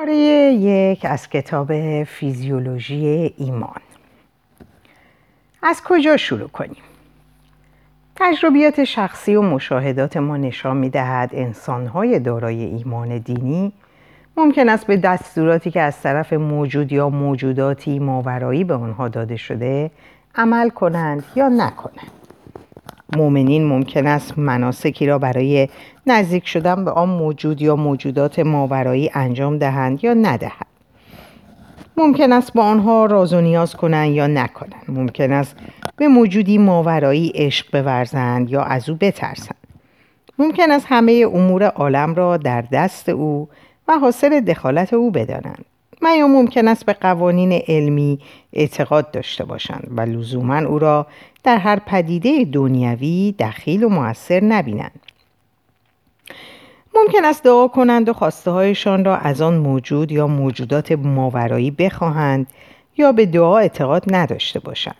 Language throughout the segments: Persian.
پاره یک از کتاب فیزیولوژی ایمان از کجا شروع کنیم؟ تجربیات شخصی و مشاهدات ما نشان می دهد انسانهای دارای ایمان دینی ممکن است به دستوراتی که از طرف موجود یا موجوداتی ماورایی به آنها داده شده عمل کنند یا نکنند. مؤمنین ممکن است مناسکی را برای نزدیک شدن به آن موجود یا موجودات ماورایی انجام دهند یا ندهند. ممکن است با آنها راز و نیاز کنند یا نکنند. ممکن است به موجودی ماورایی عشق بورزند یا از او بترسند. ممکن است همه امور عالم را در دست او و حاصل دخالت او بدانند. و یا ممکن است به قوانین علمی اعتقاد داشته باشند و لزوما او را در هر پدیده دنیوی دخیل و موثر نبینند. ممکن است دعا کنند و خواسته هایشان را از آن موجود یا موجودات ماورایی بخواهند یا به دعا اعتقاد نداشته باشند.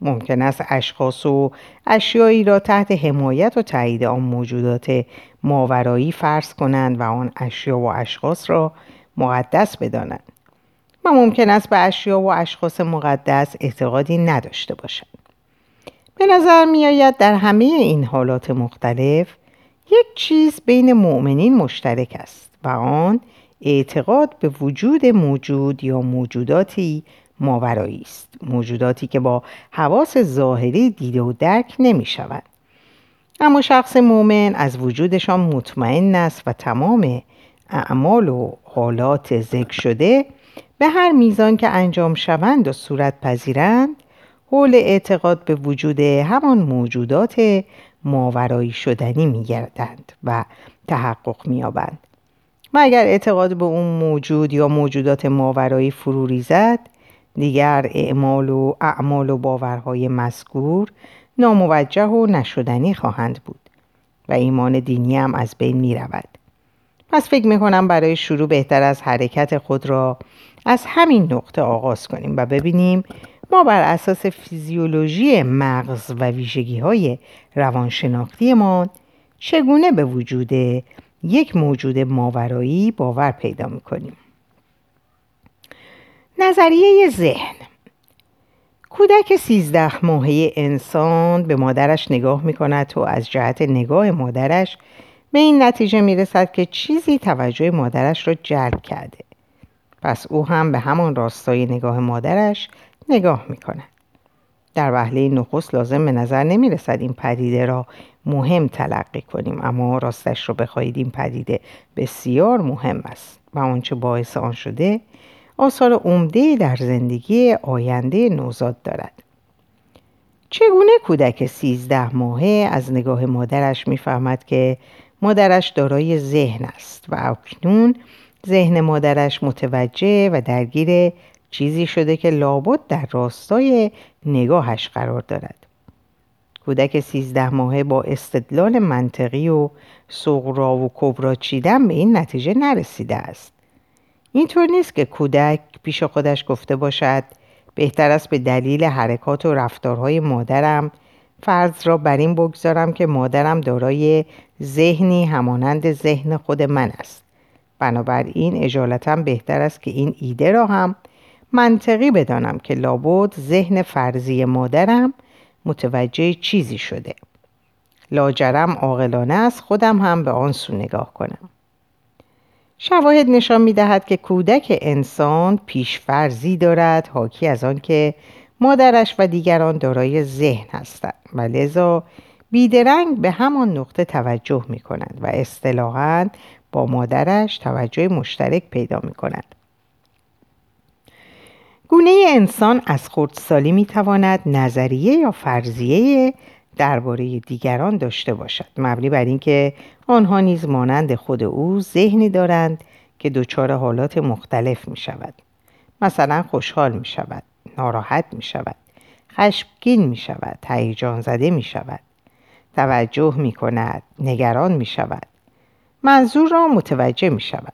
ممکن است اشخاص و اشیایی را تحت حمایت و تایید آن موجودات ماورایی فرض کنند و آن اشیا و اشخاص را مقدس بدانند. و ممکن است به اشیا و اشخاص مقدس اعتقادی نداشته باشند. به نظر می آید در همه این حالات مختلف یک چیز بین مؤمنین مشترک است و آن اعتقاد به وجود موجود یا موجوداتی ماورایی است. موجوداتی که با حواس ظاهری دیده و درک نمی شود. اما شخص مؤمن از وجودشان مطمئن است و تمام اعمال و حالات ذکر شده به هر میزان که انجام شوند و صورت پذیرند حول اعتقاد به وجود همان موجودات ماورایی شدنی میگردند و تحقق مییابند و اگر اعتقاد به اون موجود یا موجودات ماورایی فرو ریزد دیگر اعمال و اعمال و باورهای مذکور ناموجه و نشدنی خواهند بود و ایمان دینی هم از بین می رود. پس فکر می کنم برای شروع بهتر از حرکت خود را از همین نقطه آغاز کنیم و ببینیم ما بر اساس فیزیولوژی مغز و ویژگی های روانشناختیمان چگونه به وجود یک موجود ماورایی باور پیدا می کنیم. نظریه ذهن کودک سیزده ماهه انسان به مادرش نگاه می کند و از جهت نگاه مادرش به این نتیجه می رسد که چیزی توجه مادرش را جلب کرده. پس او هم به همان راستای نگاه مادرش نگاه می کند. در وهله نخست لازم به نظر نمی رسد این پدیده را مهم تلقی کنیم اما راستش رو بخواهید این پدیده بسیار مهم است و آنچه باعث آن شده آثار عمده در زندگی آینده نوزاد دارد چگونه کودک سیزده ماهه از نگاه مادرش می‌فهمد که مادرش دارای ذهن است و اکنون ذهن مادرش متوجه و درگیر چیزی شده که لابد در راستای نگاهش قرار دارد. کودک سیزده ماهه با استدلال منطقی و سغرا و کبرا چیدن به این نتیجه نرسیده است. اینطور نیست که کودک پیش خودش گفته باشد بهتر است به دلیل حرکات و رفتارهای مادرم فرض را بر این بگذارم که مادرم دارای ذهنی همانند ذهن خود من است. بنابراین اجالتا بهتر است که این ایده را هم منطقی بدانم که لابد ذهن فرضی مادرم متوجه چیزی شده. لاجرم عاقلانه است خودم هم به آن سو نگاه کنم. شواهد نشان می دهد که کودک انسان پیشفرزی دارد حاکی از آن که مادرش و دیگران دارای ذهن هستند. و لذا بیدرنگ به همان نقطه توجه می کند و اصطلاحا با مادرش توجه مشترک پیدا می کند. گونه انسان از خردسالی می تواند نظریه یا فرضیه درباره دیگران داشته باشد. مبنی بر اینکه آنها نیز مانند خود او ذهنی دارند که دچار حالات مختلف می شود مثلا خوشحال می شود ناراحت می شود. خشمگین می شود. هیجان زده می شود. توجه می کند. نگران می شود. منظور را متوجه می شود.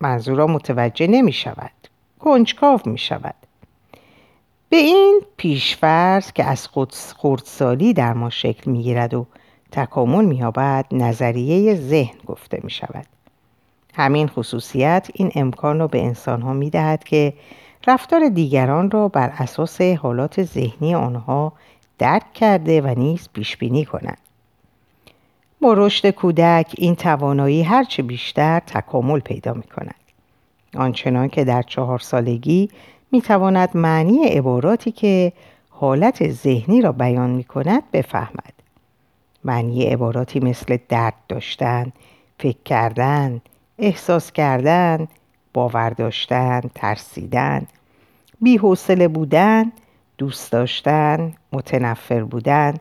منظور را متوجه نمی شود. کنجکاو می شود. به این پیشفرض که از خردسالی در ما شکل می گیرد و تکامل می یابد نظریه ذهن گفته می شود. همین خصوصیت این امکان را به انسانها می دهد که رفتار دیگران را بر اساس حالات ذهنی آنها درک کرده و نیز پیش بینی کنند. با رشد کودک این توانایی هرچه بیشتر تکامل پیدا می کند. آنچنان که در چهار سالگی می تواند معنی عباراتی که حالت ذهنی را بیان می کند بفهمد. معنی عباراتی مثل درد داشتن، فکر کردن، احساس کردن، باور داشتن، ترسیدن، بیحوصله بودن، دوست داشتن، متنفر بودن.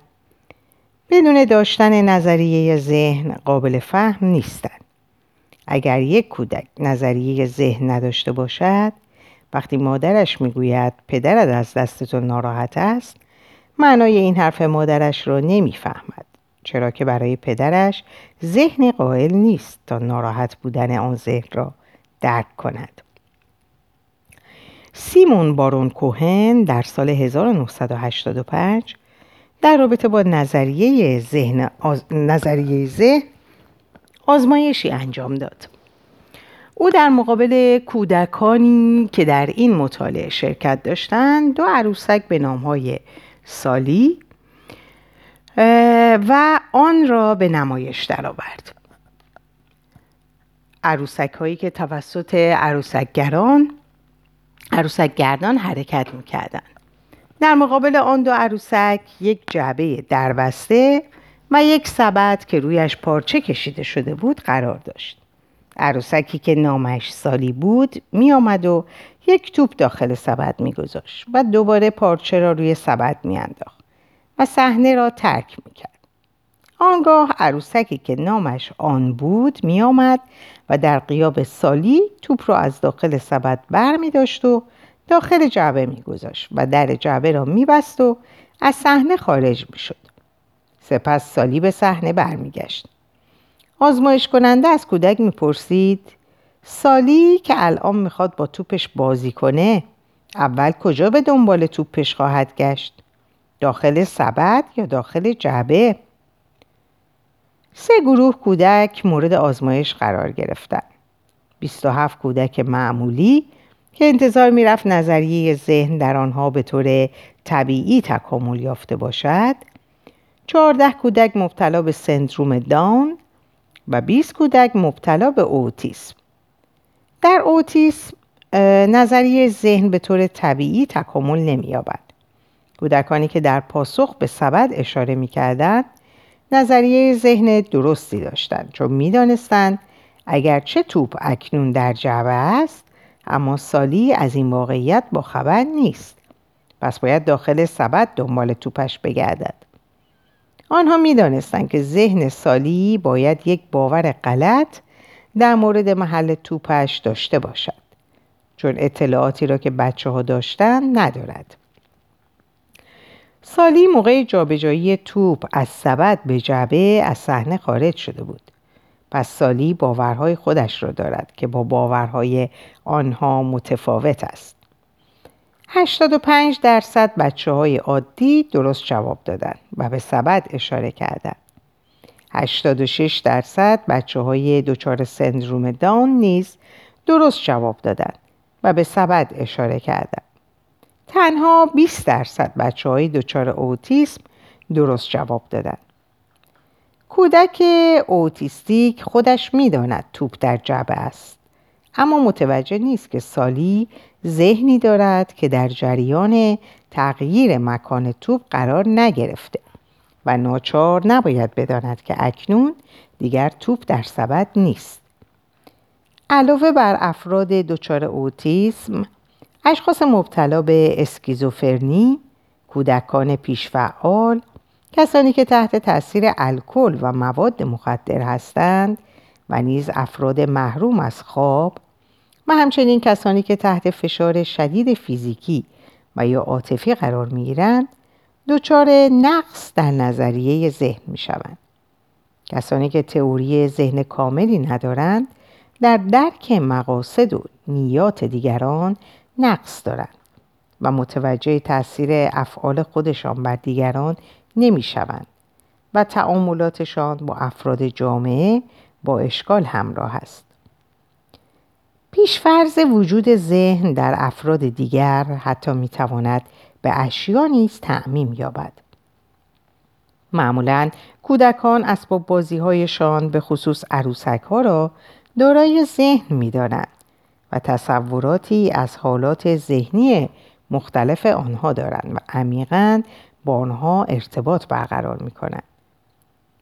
بدون داشتن نظریه ذهن قابل فهم نیستند. اگر یک کودک نظریه ذهن نداشته باشد وقتی مادرش می‌گوید پدرت از دست تو ناراحت است معنای این حرف مادرش را نمی‌فهمد. چرا که برای پدرش ذهنی قائل نیست تا ناراحت بودن آن ذهن را. درک کند سیمون بارون کوهن در سال 1985 در رابطه با نظریه ذهن, آز... نظریه ذهن آزمایشی انجام داد او در مقابل کودکانی که در این مطالعه شرکت داشتند دو عروسک به نامهای سالی و آن را به نمایش درآورد. عروسک هایی که توسط عروسکگران عروسکگردان حرکت می‌کردند. در مقابل آن دو عروسک یک جعبه دربسته و یک سبد که رویش پارچه کشیده شده بود قرار داشت. عروسکی که نامش سالی بود می آمد و یک توپ داخل سبد می گذاشت و دوباره پارچه را روی سبد می انداخت و صحنه را ترک می کرد. آنگاه عروسکی که نامش آن بود می آمد و در قیاب سالی توپ را از داخل سبد بر می داشت و داخل جعبه می گذاشت و در جعبه را می بست و از صحنه خارج می شد. سپس سالی به صحنه برمیگشت. آزمایش کننده از کودک می‌پرسید سالی که الان می‌خواد با توپش بازی کنه اول کجا به دنبال توپش خواهد گشت؟ داخل سبد یا داخل جعبه؟ سه گروه کودک مورد آزمایش قرار گرفتن. 27 کودک معمولی که انتظار می‌رفت نظریه ذهن در آنها به طور طبیعی تکامل یافته باشد. 14 کودک مبتلا به سندروم داون و 20 کودک مبتلا به اوتیسم. در اوتیسم نظریه ذهن به طور طبیعی تکامل نمییابد. کودکانی که در پاسخ به سبد اشاره می‌کردند نظریه ذهن درستی داشتند چون می‌دانستند چه توپ اکنون در جعبه است اما سالی از این واقعیت با خبر نیست. پس باید داخل سبد دنبال توپش بگردد. آنها می دانستند که ذهن سالی باید یک باور غلط در مورد محل توپش داشته باشد چون اطلاعاتی را که بچه ها داشتن ندارد. سالی موقع جابجایی توپ از سبد به جعبه از صحنه خارج شده بود پس سالی باورهای خودش را دارد که با باورهای آنها متفاوت است 85 درصد بچه های عادی درست جواب دادن و به سبد اشاره کردند. 86 درصد بچه های دچار سندروم داون نیز درست جواب دادند و به سبد اشاره کردند. تنها 20 درصد بچه های دچار اوتیسم درست جواب دادند. کودک اوتیستیک خودش می‌داند توپ در جعبه است اما متوجه نیست که سالی ذهنی دارد که در جریان تغییر مکان توپ قرار نگرفته و ناچار نباید بداند که اکنون دیگر توپ در سبد نیست. علاوه بر افراد دچار اوتیسم، اشخاص مبتلا به اسکیزوفرنی، کودکان پیشفعال، کسانی که تحت تاثیر الکل و مواد مخدر هستند و نیز افراد محروم از خواب و همچنین کسانی که تحت فشار شدید فیزیکی و یا عاطفی قرار می‌گیرند دچار نقص در نظریه ذهن می شوند. کسانی که تئوری ذهن کاملی ندارند در درک مقاصد و نیات دیگران نقص دارند و متوجه تاثیر افعال خودشان بر دیگران نمی شوند و تعاملاتشان با افراد جامعه با اشکال همراه است. پیشفرز وجود ذهن در افراد دیگر حتی می‌تواند به اشیا نیز تعمیم یابد معمولا کودکان اسباب بازی هایشان به خصوص عروسک ها را دارای ذهن می دانند و تصوراتی از حالات ذهنی مختلف آنها دارند و عمیقا با آنها ارتباط برقرار می کنند.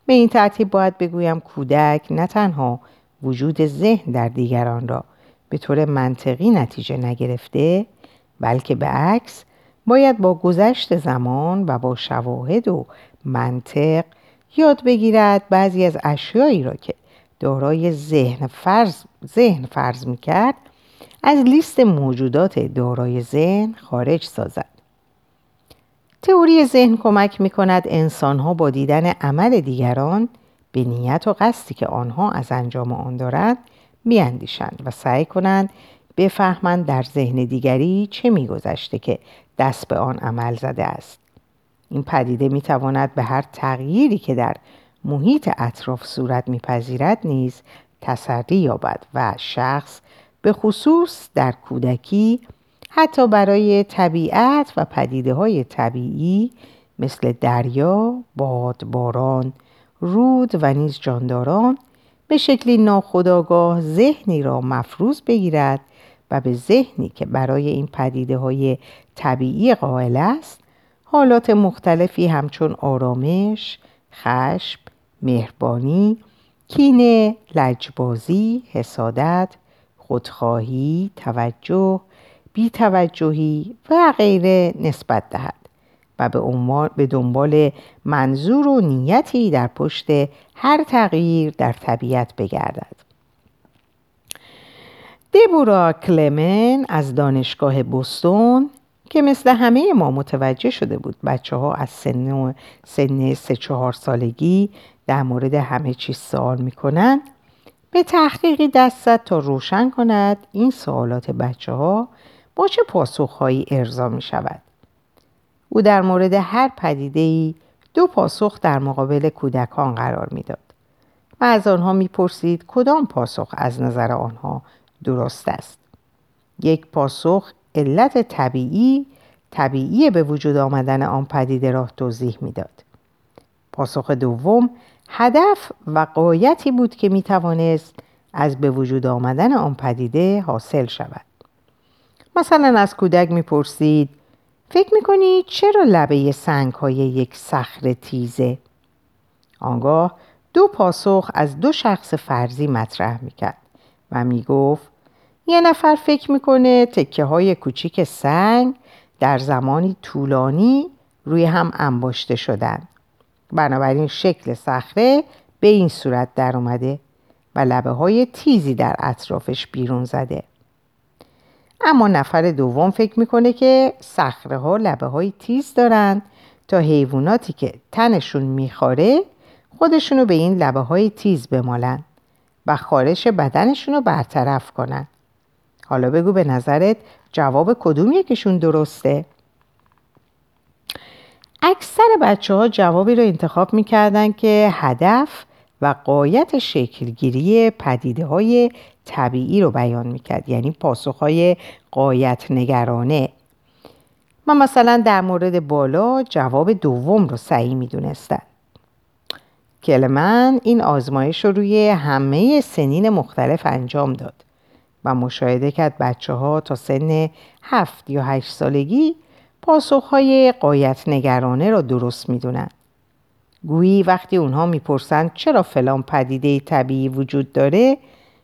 به این ترتیب باید بگویم کودک نه تنها وجود ذهن در دیگران را به طور منطقی نتیجه نگرفته بلکه به عکس باید با گذشت زمان و با شواهد و منطق یاد بگیرد بعضی از اشیایی را که دارای ذهن فرض, ذهن فرض می‌کرد از لیست موجودات دارای ذهن خارج سازد. تئوری ذهن کمک می کند انسان ها با دیدن عمل دیگران به نیت و قصدی که آنها از انجام آن دارند بیاندیشند و سعی کنند بفهمند در ذهن دیگری چه میگذشته که دست به آن عمل زده است این پدیده می تواند به هر تغییری که در محیط اطراف صورت میپذیرد نیز تسری یابد و شخص به خصوص در کودکی حتی برای طبیعت و پدیده های طبیعی مثل دریا، باد، باران، رود و نیز جانداران به شکلی ناخداگاه ذهنی را مفروض بگیرد و به ذهنی که برای این پدیده های طبیعی قائل است حالات مختلفی همچون آرامش، خشم، مهربانی، کینه، لجبازی، حسادت، خودخواهی، توجه، بیتوجهی و غیره نسبت دهد و به, به دنبال منظور و نیتی در پشت هر تغییر در طبیعت بگردد. دبورا کلمن از دانشگاه بوستون که مثل همه ما متوجه شده بود بچه ها از سن, سن سه چهار سالگی در مورد همه چیز سوال می‌کنند به تحقیقی دست زد تا روشن کند این سوالات بچه ها با چه پاسخهایی ارضا می شود. او در مورد هر پدیده ای دو پاسخ در مقابل کودکان قرار می‌داد و از آنها می‌پرسید کدام پاسخ از نظر آنها درست است. یک پاسخ علت طبیعی طبیعی به وجود آمدن آن پدیده را توضیح می‌داد. پاسخ دوم هدف و قایتی بود که می توانست از به وجود آمدن آن پدیده حاصل شود. مثلا از کودک می‌پرسید فکر می‌کنی چرا لبه سنگ های یک صخره تیزه؟ آنگاه دو پاسخ از دو شخص فرضی مطرح می‌کرد و می‌گفت یه نفر فکر می‌کنه تکه های کوچیک سنگ در زمانی طولانی روی هم انباشته شدن بنابراین شکل صخره به این صورت در اومده و لبه های تیزی در اطرافش بیرون زده اما نفر دوم فکر می‌کنه که صخره ها لبه های تیز دارن تا حیواناتی که تنشون می‌خوره خودشونو به این لبه های تیز بمالن و خارش بدنشون رو برطرف کنن حالا بگو به نظرت جواب کدوم یکشون درسته؟ اکثر بچه ها جوابی رو انتخاب می‌کردن که هدف و قایت شکلگیری پدیده های طبیعی رو بیان می‌کرد یعنی پاسخ های قایت نگرانه ما مثلا در مورد بالا جواب دوم رو صحیح می‌دونستن کلمن این آزمایش رو روی همه سنین مختلف انجام داد و مشاهده کرد بچه ها تا سن هفت یا هشت سالگی پاسخهای قایت نگرانه را درست می‌دونن. گویی وقتی اونها می‌پرسند چرا فلان پدیده طبیعی وجود داره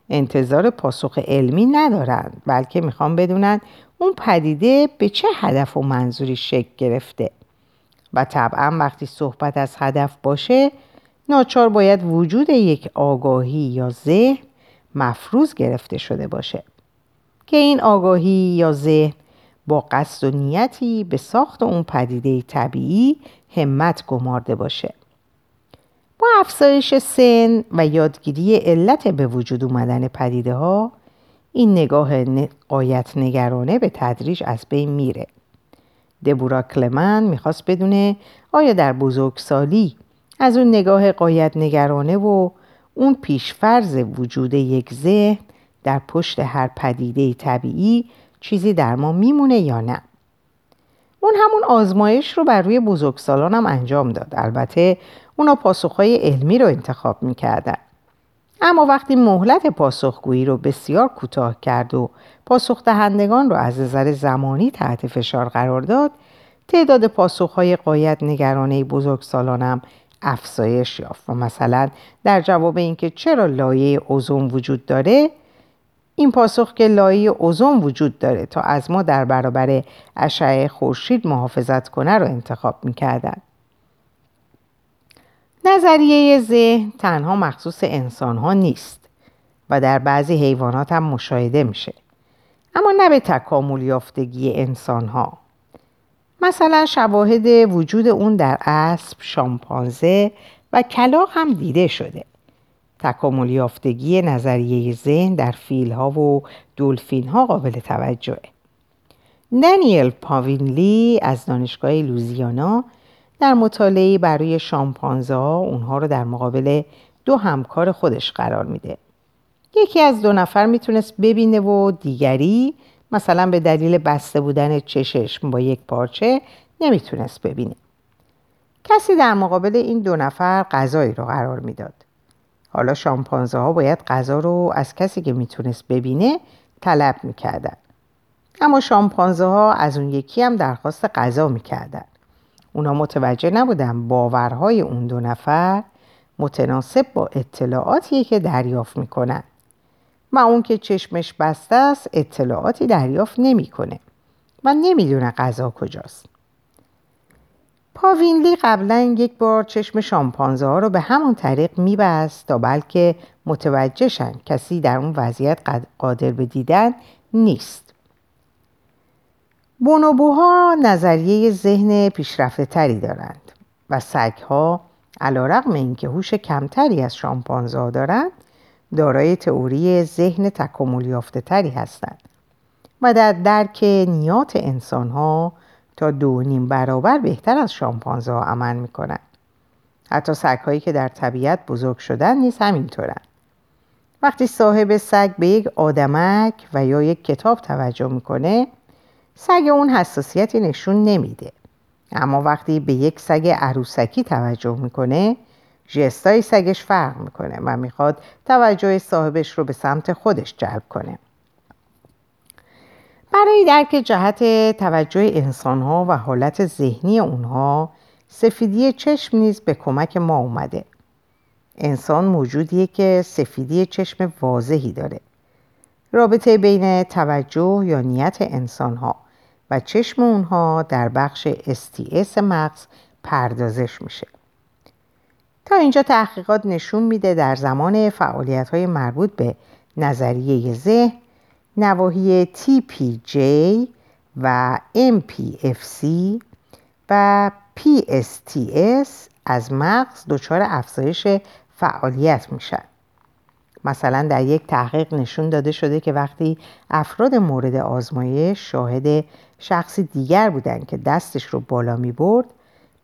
انتظار پاسخ علمی ندارند بلکه می‌خوان بدونن اون پدیده به چه هدف و منظوری شکل گرفته و طبعا وقتی صحبت از هدف باشه ناچار باید وجود یک آگاهی یا ذهن مفروض گرفته شده باشه که این آگاهی یا ذهن با قصد و نیتی به ساخت اون پدیده طبیعی همت گمارده باشه. با افزایش سن و یادگیری علت به وجود اومدن پدیده ها این نگاه قایت نگرانه به تدریج از بین میره. دبورا کلمن می‌خواست بدونه آیا در بزرگسالی از اون نگاه قایت نگرانه و اون پیشفرز وجود یک ذهن در پشت هر پدیده طبیعی چیزی در ما میمونه یا نه. اون همون آزمایش رو بر روی بزرگسالانم انجام داد. البته اونا پاسخهای علمی رو انتخاب می‌کردن. اما وقتی مهلت پاسخگویی رو بسیار کوتاه کرد و پاسخ دهندگان رو از نظر زمانی تحت فشار قرار داد تعداد پاسخهای قایت نگرانه بزرگسالانم افزایش یافت و مثلا در جواب اینکه چرا لایه اوزون وجود داره این پاسخ که لایه اوزون وجود داره تا از ما در برابر اشعه خورشید محافظت کنه رو انتخاب می‌کردن. نظریه ذهن تنها مخصوص انسان ها نیست و در بعضی حیوانات هم مشاهده میشه. اما نه به تکامل یافتگی انسان ها مثلا شواهد وجود اون در اسب، شامپانزه و کلاق هم دیده شده. تکامل یافتگی نظریه ذهن در فیل ها و دلفین ها قابل توجهه. دانیل پاوینلی از دانشگاه لوزیانا در مطالعه برای شامپانزه ها اونها رو در مقابل دو همکار خودش قرار میده. یکی از دو نفر می‌تونست ببینه و دیگری مثلا به دلیل بسته بودن چشش با یک پارچه نمی‌تونست ببینه. کسی در مقابل این دو نفر غذایی رو قرار می‌داد. حالا شامپانزه ها باید غذا رو از کسی که می‌تونست ببینه طلب می‌کردن. اما شامپانزه ها از اون یکی هم درخواست غذا می‌کردن. اونا متوجه نبودن باورهای اون دو نفر متناسب با اطلاعاتی که دریافت می‌کنن. و اون که چشمش بسته است اطلاعاتی دریافت نمی‌کنه و نمی‌دونه غذا کجاست. پاوینلی قبلا یک بار چشم شامپانزه ها رو به همون طریق میبست تا بلکه متوجهشن کسی در اون وضعیت قادر به دیدن نیست. بونوبوها نظریه ذهن پیشرفته تری دارند و سگها علا رقم اینکه هوش کمتری از شامپانزه ها دارند دارای تئوری ذهن تکامل یافته تری هستند و در درک نیات انسان ها تا دو نیم برابر بهتر از شامپانزه ها عمل می کنند. حتی سگ هایی که در طبیعت بزرگ شدن نیز همینطورند. وقتی صاحب سگ به یک آدمک و یا یک کتاب توجه می‌کنه سگ اون حساسیتی نشون نمیده اما وقتی به یک سگ عروسکی توجه می‌کنه جستای سگش فرق می‌کنه و می‌خواد توجه صاحبش رو به سمت خودش جلب کنه برای درک جهت توجه انسان ها و حالت ذهنی اونها سفیدی چشم نیز به کمک ما اومده. انسان موجودیه که سفیدی چشم واضحی داره. رابطه بین توجه یا نیت انسان ها و چشم اونها در بخش STS مغز پردازش میشه. تا اینجا تحقیقات نشون میده در زمان فعالیت های مربوط به نظریه ذهن نواحی TPJ و MPFC و PSTS از مغز دچار افزایش فعالیت میشن مثلا در یک تحقیق نشون داده شده که وقتی افراد مورد آزمایش شاهد شخصی دیگر بودند که دستش رو بالا می برد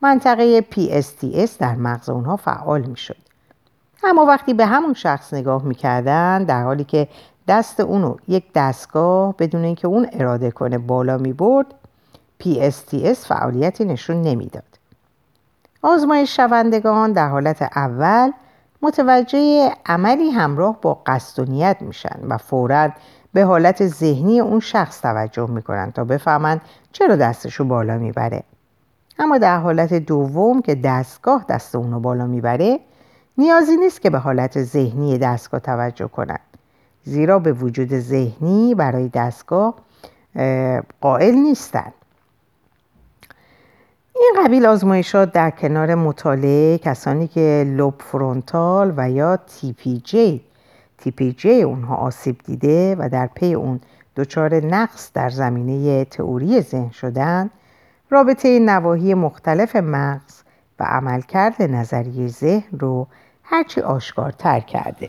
منطقه PSTS در مغز اونها فعال می شد. اما وقتی به همون شخص نگاه می‌کردن در حالی که دست اونو یک دستگاه بدون اینکه اون اراده کنه بالا می برد PSTS فعالیتی نشون نمی‌داد. آزمایش شوندگان در حالت اول متوجه عملی همراه با قصد و نیت میشن و فورا به حالت ذهنی اون شخص توجه می‌کنن تا بفهمن چرا دستشو بالا می‌بره اما در حالت دوم که دستگاه دست اونو بالا می‌بره نیازی نیست که به حالت ذهنی دستگاه توجه کنند زیرا به وجود ذهنی برای دستگاه قائل نیستند. این قبیل آزمایشات در کنار مطالعه کسانی که لوب فرونتال و یا تی پی جی تی پی جی اونها آسیب دیده و در پی اون دچار نقص در زمینه تئوری ذهن شدن رابطه نواحی مختلف مغز و عملکرد نظریه ذهن رو هرچی آشکارتر کرده.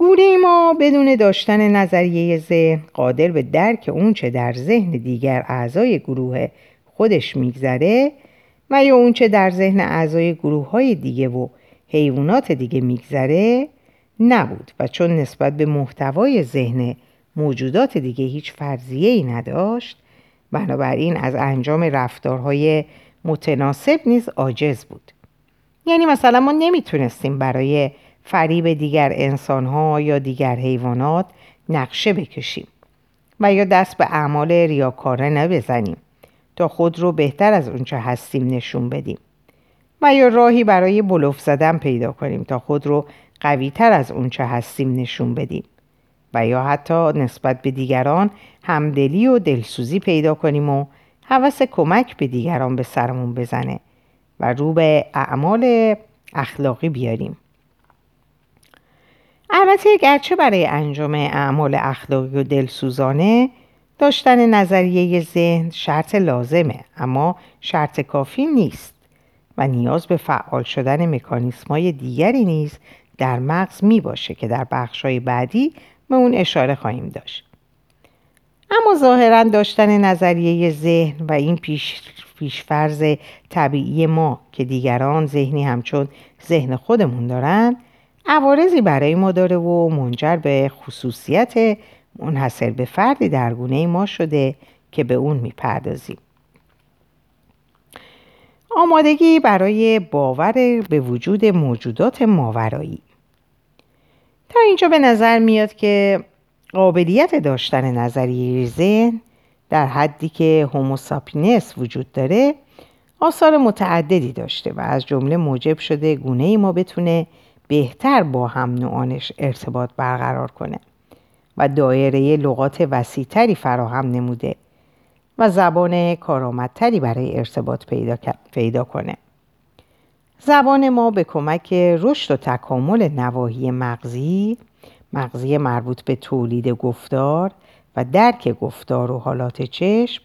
گوره ما بدون داشتن نظریه ذهن قادر به درک اونچه در ذهن دیگر اعضای گروه خودش میگذره و یا اونچه در ذهن اعضای گروه های دیگه و حیوانات دیگه میگذره نبود. و چون نسبت به محتوای ذهن موجودات دیگه هیچ فرضیه ای نداشت بنابراین از انجام رفتارهای متناسب نیز عاجز بود. یعنی مثلا ما نمی‌تونستیم برای فریب دیگر انسانها یا دیگر حیوانات نقشه بکشیم و یا دست به اعمال ریاکاره نبزنیم تا خود رو بهتر از اونچه هستیم نشون بدیم و یا راهی برای بلوف زدن پیدا کنیم تا خود رو قوی تر از اونچه هستیم نشون بدیم و یا حتی نسبت به دیگران همدلی و دلسوزی پیدا کنیم و حوث کمک به دیگران به سرمون بزنه و رو به اعمال اخلاقی بیاریم. البته گرچه برای انجام اعمال اخلاقی و دلسوزانه داشتن نظریه ذهن شرط لازمه اما شرط کافی نیست و نیاز به فعال شدن مکانیسمای دیگری نیز در مغز می باشه که در بخشهای بعدی به اون اشاره خواهیم داشت. اما ظاهرا داشتن نظریه ذهن و این پیش پیشفرز طبیعی ما که دیگران ذهنی همچون ذهن خودمون دارن عوارضی برای ما داره و منجر به خصوصیت منحصر به فردی در گونه ما شده که به اون می‌پردازیم. آمادگی برای باور به وجود موجودات ماورایی. تا اینجا به نظر میاد که قابلیت داشتن نظریه ذهن در حدی که هوموساپینس وجود داره آثار متعددی داشته و از جمله موجب شده گونه ای ما بتونه بهتر با هم نوعانش ارتباط برقرار کنه و دایره لغات وسیعتری فراهم نموده و زبان کارآمدتری برای ارتباط پیدا, پیدا کنه. زبان ما به کمک رشد و تکامل نواحی مغزی مغزی مربوط به تولید گفتار و درک گفتار و حالات چشم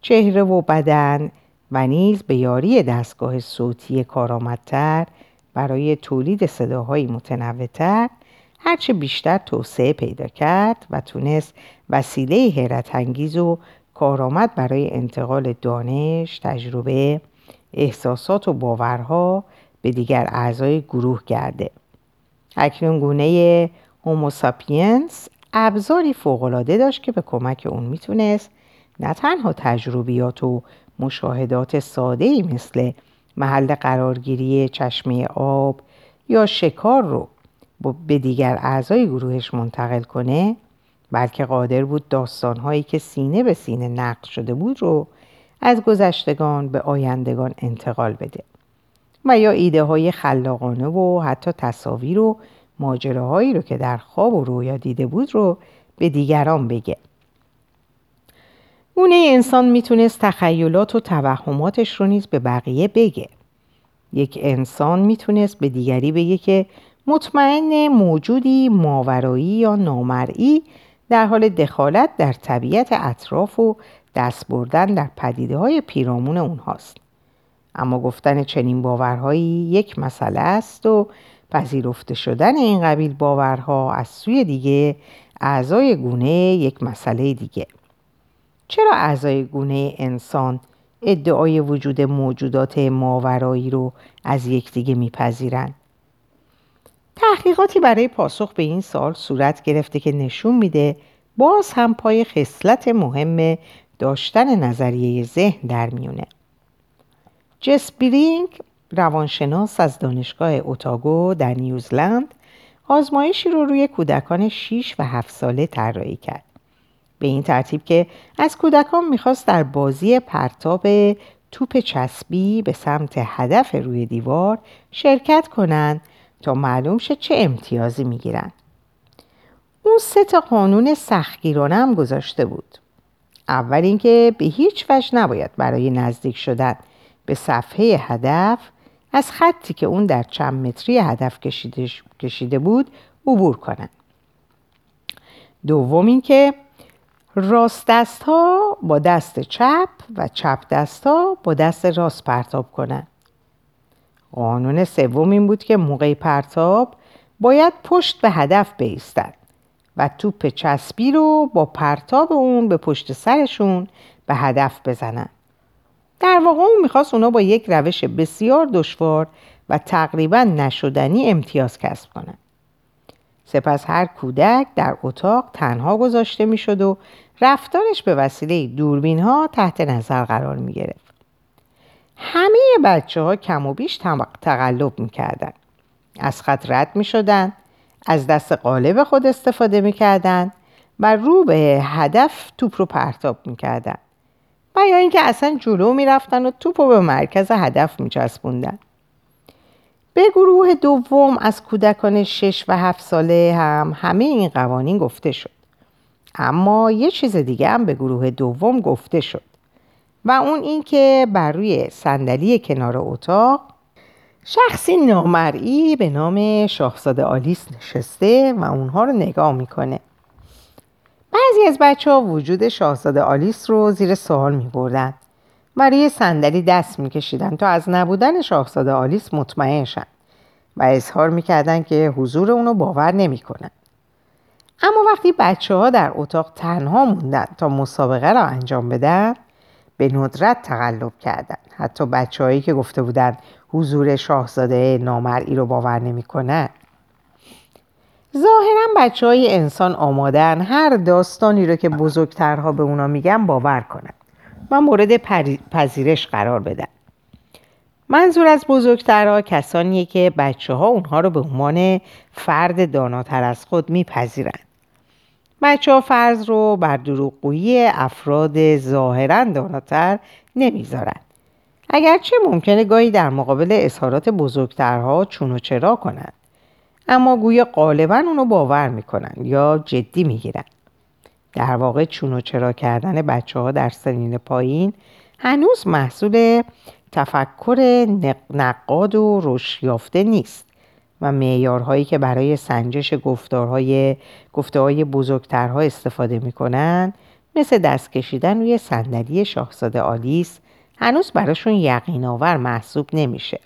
چهره و بدن و نیز به یاری دستگاه صوتی کارآمدتر برای تولید صداهای متنوعتر هرچه بیشتر توسعه پیدا کرد و تونست وسیله حیرت انگیز و کارآمد برای انتقال دانش، تجربه، احساسات و باورها به دیگر اعضای گروه گرده. اکنون گونه هوموساپینس ابزاری فوقالعاده داشت که به کمک اون می‌تونست نه تنها تجربیات و مشاهدات ساده مثل محل قرارگیری چشمه آب یا شکار رو به دیگر اعضای گروهش منتقل کنه بلکه قادر بود داستانهایی که سینه به سینه نقل شده بود رو از گذشتگان به آیندگان انتقال بده و یا ایده های خلاقانه و حتی تصاویر و ماجراهایی رو که در خواب و رویا دیده بود رو به دیگران بگه. گونه انسان می‌تونست تخیلات و توهماتش رو نیز به بقیه بگه. یک انسان می‌تونست به دیگری بگه که مطمئن موجودی ماورایی یا نامرئی در حال دخالت در طبیعت اطراف و دست بردن در پدیده های پیرامون اونهاست. اما گفتن چنین باورهایی یک مسئله است و پذیرفته شدن این قبیل باورها از سوی دیگه اعضای گونه یک مسئله دیگه. چرا اعضای گونه انسان ادعای وجود موجودات ماورایی رو از یکدیگه میپذیرند تحقیقاتی برای پاسخ به این سال صورت گرفته که نشون میده باز هم پای خصلت مهم داشتن نظریه ذهن در میونه. جسپرینگ روانشناس از دانشگاه اوتاگو در نیوزلند آزمایشی رو روی کودکان 6 و 7 ساله طراحی کرد. به این ترتیب که از کودکان می‌خواست در بازی پرتاب توپ چسبی به سمت هدف روی دیوار شرکت کنند تا معلوم شه چه امتیازی می‌گیرند. اون سه تا قانون سختگیرانه هم گذاشته بود. اول اینکه به هیچ وجه نباید برای نزدیک شدن به صفحه هدف از خطی که اون در چند متری هدف کشیده, کشیده بود عبور کنند. دوم اینکه راست دست ها با دست چپ و چپ دست ها با دست راست پرتاب کنند. قانون سوم این بود که موقع پرتاب باید پشت به هدف بیستند و توپ چسبی رو با پرتاب اون به پشت سرشون به هدف بزنن. در واقع اون می‌خواست اونا با یک روش بسیار دشوار و تقریبا نشدنی امتیاز کسب کنن. سپس هر کودک در اتاق تنها گذاشته می‌شد و رفتارش به وسیله دوربین ها تحت نظر قرار می گرفت. همه بچه ها کم و بیش تقلب می کردن. از خط رد می شدن. از دست قالب خود استفاده می کردن و رو به هدف توپ رو پرتاب می کردن. و یا اینکه اصلا جلو می رفتن و توپ رو به مرکز هدف می چسبوندن. به گروه دوم از کودکان شش و هفت ساله هم همه این قوانین گفته شد. اما یه چیز دیگه هم به گروه دوم گفته شد. و اون اینکه بر روی صندلی کنار اتاق شخصی نامرئی به نام شاهزاده آلیس نشسته و اونها رو نگاه می‌کنه. بعضی از بچه ها وجود شاهزاده آلیس رو زیر سوال می بردن و روی صندلی دست میکشیدن تا از نبودن شاهزاده آلیس مطمئن شن و اظهار می‌کردن که حضور اونو باور نمی‌کنن. اما وقتی بچه ها در اتاق تنها موندن تا مسابقه را انجام بدن به ندرت تقلب کردند. حتی بچههایی که گفته بودند حضور شاهزاده نامرئی رو باور نمی‌کنن ظاهرا بچه های انسان آمادن هر داستانی رو که بزرگترها به اونا میگن باور کنن و مورد پذیرش قرار بدن. منظور از بزرگترها کسانیه که بچه ها اونها رو به عنوان فرد داناتر از خود میپذیرند بچه ها فرض رو بر دروغگویی افراد ظاهرا داناتر نمی‌ذارن. اگرچه ممکنه گاهی در مقابل اظهارات بزرگترها چون و چرا کنند اما گویا غالبا اونو باور می‌کنن یا جدی می‌گیرن. در واقع چون و چرا کردن بچه ها در سنین پایین هنوز محصول تفکر نقاد و رشد یافته نیست و معیارهایی که برای سنجش گفتارهای گفتههای بزرگترها استفاده می‌کنن مثل دست کشیدن روی صندلی شاهزاده آلیس هنوز براشون یقین آور محسوب نمیشه.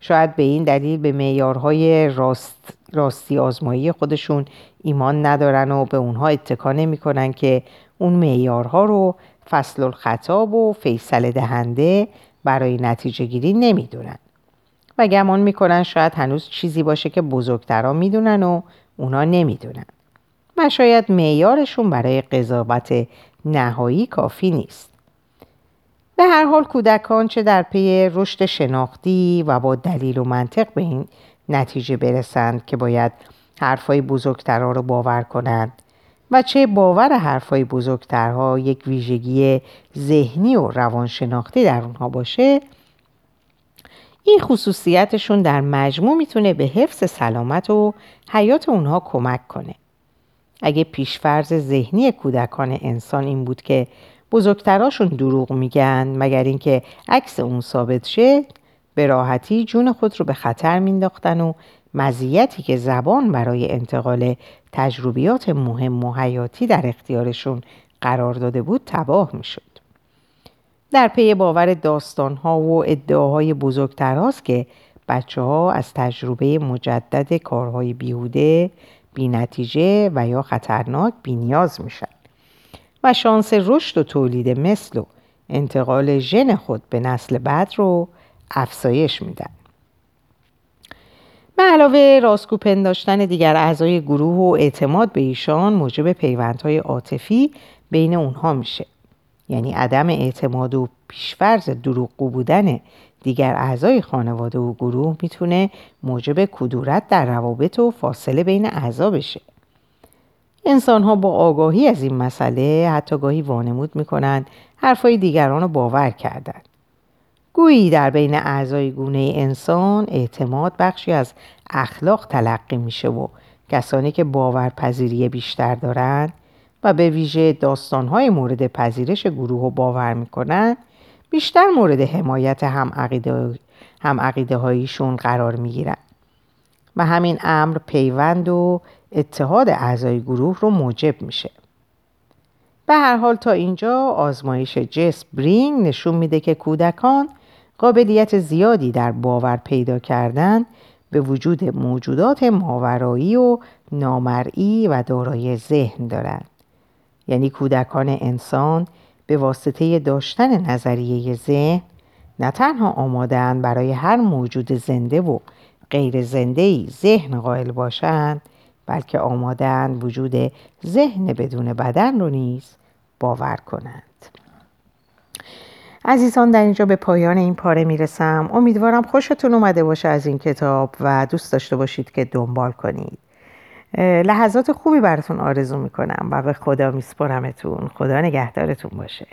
شاید به این دلیل به معیارهای راست، راستی آزمایی خودشون ایمان ندارن و به اونها اتکا نمی‌کنن که اون معیارها رو فصل الخطاب و فیصله دهنده برای نتیجه گیری نمی‌دونن. و گمان می‌کنن شاید هنوز چیزی باشه که بزرگترها می‌دونن و اونا نمی‌دونن. و شاید معیارشون برای قضاوت نهایی کافی نیست. به هر حال کودکان چه در پی رشد شناختی و با دلیل و منطق به این نتیجه برسند که باید حرفای بزرگترها رو باور کنند. و چه باور حرفای بزرگترها یک ویژگی ذهنی و روانشناختی در اونها باشه این خصوصیتشون در مجموع می‌تونه به حفظ سلامت و حیات اونها کمک کنه. اگه پیشفرز ذهنی کودکان انسان این بود که بزرگتراشون دروغ میگن مگر اینکه عکس اون ثابت شه به راحتی جون خود رو به خطر مینداختن و مزیتی که زبان برای انتقال تجربیات مهم و حیاتی در اختیارشون قرار داده بود تباه می‌شد. در پی باور داستانها و ادعاهای بزرگترهاست که بچه ها از تجربه مجدد کارهای بیهوده، بینتیجه و یا خطرناک بینیاز میشن. و شانس رشد و تولید مثل و انتقال ژن خود به نسل بعد رو افزایش میدن. به علاوه راستگو پنداشتن دیگر اعضای گروه و اعتماد به ایشان موجب پیوندهای عاطفی بین اونها میشه. یعنی عدم اعتماد و پیشفرز دروغگو بودن دیگر اعضای خانواده و گروه می‌تونه موجب کدورت در روابط و فاصله بین اعضا بشه. انسان ها با آگاهی از این مسئله حتی گاهی وانمود می‌کنند حرفای دیگران رو باور کردند. گویی در بین اعضای گونه انسان اعتماد بخشی از اخلاق تلقی میشه و کسانی که باورپذیری بیشتر دارند و به ویژه داستانهای مورد پذیرش گروه و باور می‌کنند بیشتر مورد حمایت هم عقیده, هم عقیده هایشون قرار می‌گیرند و همین امر پیوند و اتحاد اعضای گروه رو موجب میشه. به هر حال تا اینجا آزمایش جس برینگ نشون میده که کودکان قابلیت زیادی در باور پیدا کردن به وجود موجودات ماورایی و نامرئی و دارای ذهن دارند. یعنی کودکان انسان به واسطه داشتن نظریه ذهن نه تنها آمادن برای هر موجود زنده و غیر زنده ذهن قائل باشند بلکه آمادن وجود ذهن بدون بدن رو نیز باور کنند. عزیزان در اینجا به پایان این پاره می‌رسم. امیدوارم خوشتون اومده باشه از این کتاب و دوست داشته باشید که دنبال کنید. لحظات خوبی براتون آرزو می‌کنم و به خدا میسپرمتون خدا نگهدارتون باشه.